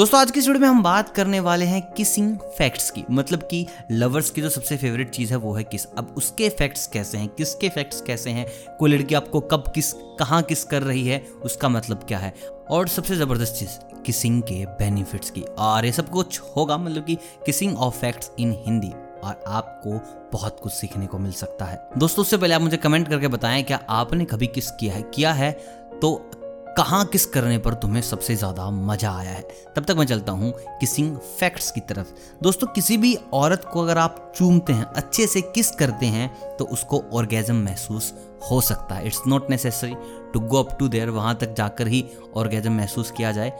दोस्तों, आज की वीडियो में हम बात करने वाले हैं किसिंग फैक्ट्स की। मतलब कि लवर्स की जो सबसे फेवरेट चीज़ है, वो है किस अब उसके फैक्ट्स कैसे हैं? किसके फैक्ट्स कैसे हैं? कोई लड़की आपको कब किस, कहाँ किस कर रही है? उसका मतलब क्या है? और सबसे ज़बरदस्त चीज़ किसिंग के बेनिफिट्स की। और ये सब कुछ होगा मतलब कि kissing of facts in Hindi और आपको बहुत कुछ सीखने को मिल सकता है। दोस्तों, उससे पहले आप मुझे कमेंट करके बताएँ, क्या आपने कभी किस किया है? किया है? तो कहाँ किस करने पर तुम्हें सबसे ज़्यादा मज़ा आया है? तब तक मैं चलता हूँ किसिंग फैक्ट्स की तरफ़। दोस्तों, किसी भी औरत को अगर आप चूमते हैं, अच्छे से किस करते हैं तो उसको ऑर्गेजम महसूस हो सकता है। It's not necessary to go up to there वहाँ तक जाकर ही ऑर्गेजम महसूस किया जाए।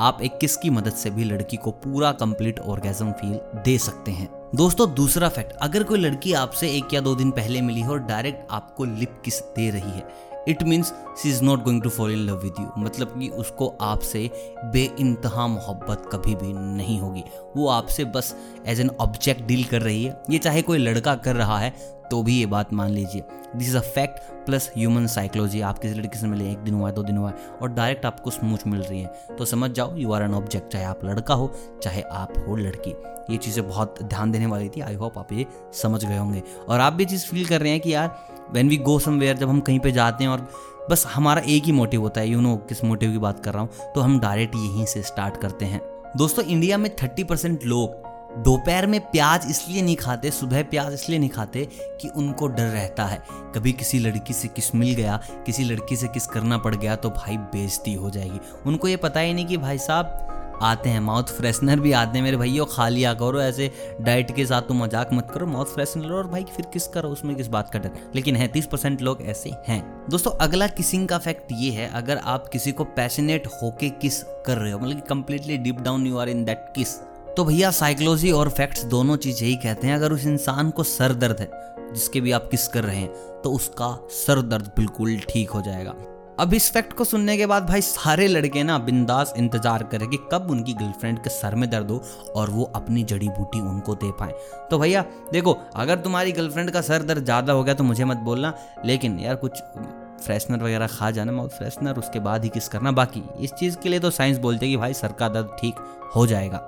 आप एक किस की मदद से भी लड़की को पूरा कंप्लीट ऑर्गेजम फील दे सकते हैं। दोस्तों, दूसरा फैक्ट अगर कोई लड़की आपसे एक या दो दिन पहले मिली हो और डायरेक्ट आपको लिप किस दे रही है it means she is not going to fall in love with you मतलब कि उसको आपसे बे इंतहा मोहब्बत कभी भी नहीं होगी। वो आपसे बस एज एन ऑब्जेक्ट डील कर रही है। ये चाहे कोई लड़का कर रहा है तो भी ये बात मान लीजिए। This is a fact plus human psychology आप किसी लड़की से मिले, एक दिन हुआ है, दो दिन हुआ है, और डायरेक्ट आपको स्मूच मिल रही है। तो समझ जाओ यू आर एन ऑब्जेक्ट चाहे आप लड़का हो, चाहे आप हो लड़की। ये चीज़ें बहुत ध्यान देने वाली थी। आई होप आप ये समझ गए होंगे। और आप भी चीज़ फील कर रहे हैं कि यार वेन वी गो समवेयर जब हम कहीं पे जाते हैं और बस हमारा एक ही मोटिव होता है यू नो किस मोटिव की बात कर रहा हूँ तो हम डायरेक्ट यहीं से स्टार्ट करते हैं। दोस्तों इंडिया में थर्टी परसेंट लोग दोपहर में प्याज इसलिए नहीं खाते, सुबह प्याज इसलिए नहीं खाते कि उनको डर रहता है। कभी किसी लड़की से किस मिल गया, किसी लड़की से किस करना पड़ गया तो भाई बेइज्जती हो जाएगी। उनको ये पता ही नहीं कि भाई साहब आते हैं। माउथ फ्रेशनर भी आते हैं। मेरे भैया खा लिया करो। ऐसे डाइट के साथ तुम मज़ाक मत करो। माउथ फ्रेशनर और भाई फिर किस करो? उसमें किस बात का डर? लेकिन है, तीस परसेंट लोग ऐसे हैं। दोस्तों, अगला किसिंग का फैक्ट ये है, अगर आप किसी को पैशनेट होके किस कर रहे हो मतलब completely deep down you are in that kiss तो भैया साइकोलॉजी और फैक्ट्स दोनों चीज़ यही कहते हैं। अगर उस इंसान को सर दर्द है, जिसके भी आप किस कर रहे हैं तो उसका सर दर्द बिल्कुल ठीक हो जाएगा। अब इस फैक्ट को सुनने के बाद भाई सारे लड़के ना बिंदास इंतज़ार करें कि कब उनकी गर्लफ्रेंड के सर में दर्द हो और वो अपनी जड़ी बूटी उनको दे पाए। तो भैया, देखो, अगर तुम्हारी गर्लफ्रेंड का सर दर्द ज़्यादा हो गया तो मुझे मत बोलना, लेकिन यार कुछ फ्रेशनर वगैरह खा जाना माउथ फ्रेशनर उसके बाद ही किस करना। बाकी इस चीज़ के लिए तो साइंस बोलते हैं कि भाई सर का दर्द ठीक हो जाएगा।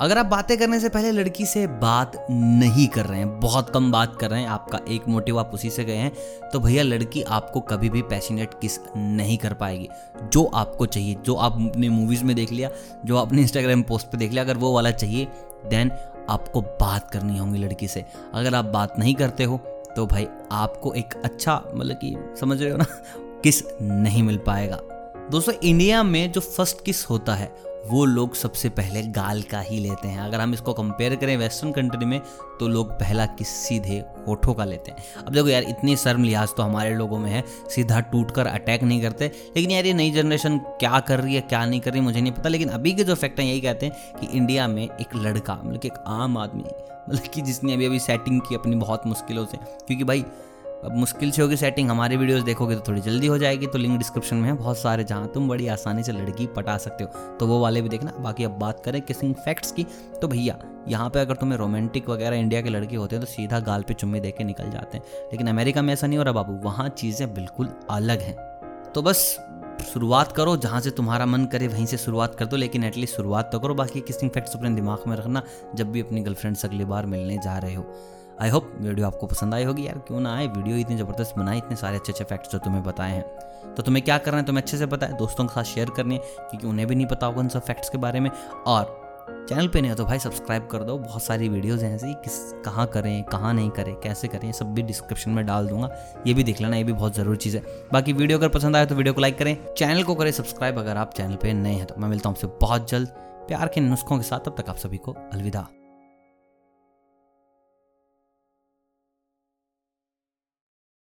अगर आप बातें करने से पहले लड़की से बात नहीं कर रहे हैं, बहुत कम बात कर रहे हैं, आपका एक मोटिव आप उसी से गए हैं तो भैया लड़की आपको कभी भी पैशनेट किस नहीं कर पाएगी। जो आपको चाहिए, जो आपने मूवीज़ में देख लिया, जो आपने इंस्टाग्राम पोस्ट पर देख लिया, अगर वो वाला चाहिए देन आपको बात करनी होगी लड़की से। अगर आप बात नहीं करते हो तो भाई आपको एक अच्छा मतलब कि समझ रहे हो ना, किस नहीं मिल पाएगा। दोस्तों इंडिया में जो फ़र्स्ट किस होता है, वो लोग सबसे पहले गाल का ही लेते हैं। अगर हम इसको कंपेयर करें वेस्टर्न कंट्री में तो लोग पहला किस सीधे होठों का लेते हैं। अब देखो यार, इतनी शर्म लिहाज तो हमारे लोगों में है। सीधा टूट कर अटैक नहीं करते। लेकिन यार, ये नई जनरेशन क्या कर रही है, क्या नहीं कर रही, मुझे नहीं पता। लेकिन अभी के जो फैक्ट हैं, यही कहते हैं कि इंडिया में एक लड़का मतलब कि एक आम आदमी मतलब कि जिसने अभी अभी सेटिंग की अपनी बहुत मुश्किलों से। क्योंकि भाई अब मुश्किल से होगी सेटिंग हमारे वीडियोस देखोगे तो थोड़ी जल्दी हो जाएगी तो लिंक डिस्क्रिप्शन में है, बहुत सारे जहाँ तुम बड़ी आसानी से लड़की पटा सकते हो। तो वो वाले भी देखना। बाकी अब बात करें किसिंग फैक्ट्स की तो भैया, यहाँ पे अगर तुम्हें रोमांटिक वगैरह इंडिया के लड़के होते हैं तो सीधा गाल पे चुम्मे दे के निकल जाते हैं। लेकिन अमेरिका में ऐसा नहीं हो रहा बाबू, वहाँ चीज़ें बिल्कुल अलग हैं। तो बस शुरुआत करो, जहाँ से तुम्हारा मन करे वहीं से शुरुआत कर दो, लेकिन एटलीस्ट शुरुआत तो करो। बाकी किसिंग फैक्ट्स अपने दिमाग में रखना, जब भी अपनी गर्लफ्रेंड से अगली बार मिलने जा रहे हो। आई होप वीडियो आपको पसंद आई होगी यार, क्यों ना आए? वीडियो इतनी ज़बरदस्त बनाए इतने सारे अच्छे अच्छे फैक्ट्स जो तुम्हें बताए हैं। तो तुम्हें क्या करना है, तुम्हें अच्छे से है दोस्तों के साथ शेयर करनी है, क्योंकि उन्हें भी नहीं पता होगा उन सब फैक्ट्स के बारे में। और चैनल पे नहीं हो तो भाई सब्सक्राइब कर दो, बहुत सारी वीडियोज़ हैं ऐसी, किस, कहाँ करें, कहाँ नहीं करें, कैसे करें सब भी डिस्क्रिप्शन में डाल दूँगा, ये भी देख लेना, ये भी बहुत ज़रूरी चीज़ है। बाकी वीडियो अगर पसंद आए तो वीडियो को लाइक करें चैनल को करें सब्सक्राइब अगर आप चैनल पर नए हैं तो मैं मिलता हूँ आपसे बहुत जल्द, प्यार के नुस्खों के साथ, तब तक आप सभी को अलविदा।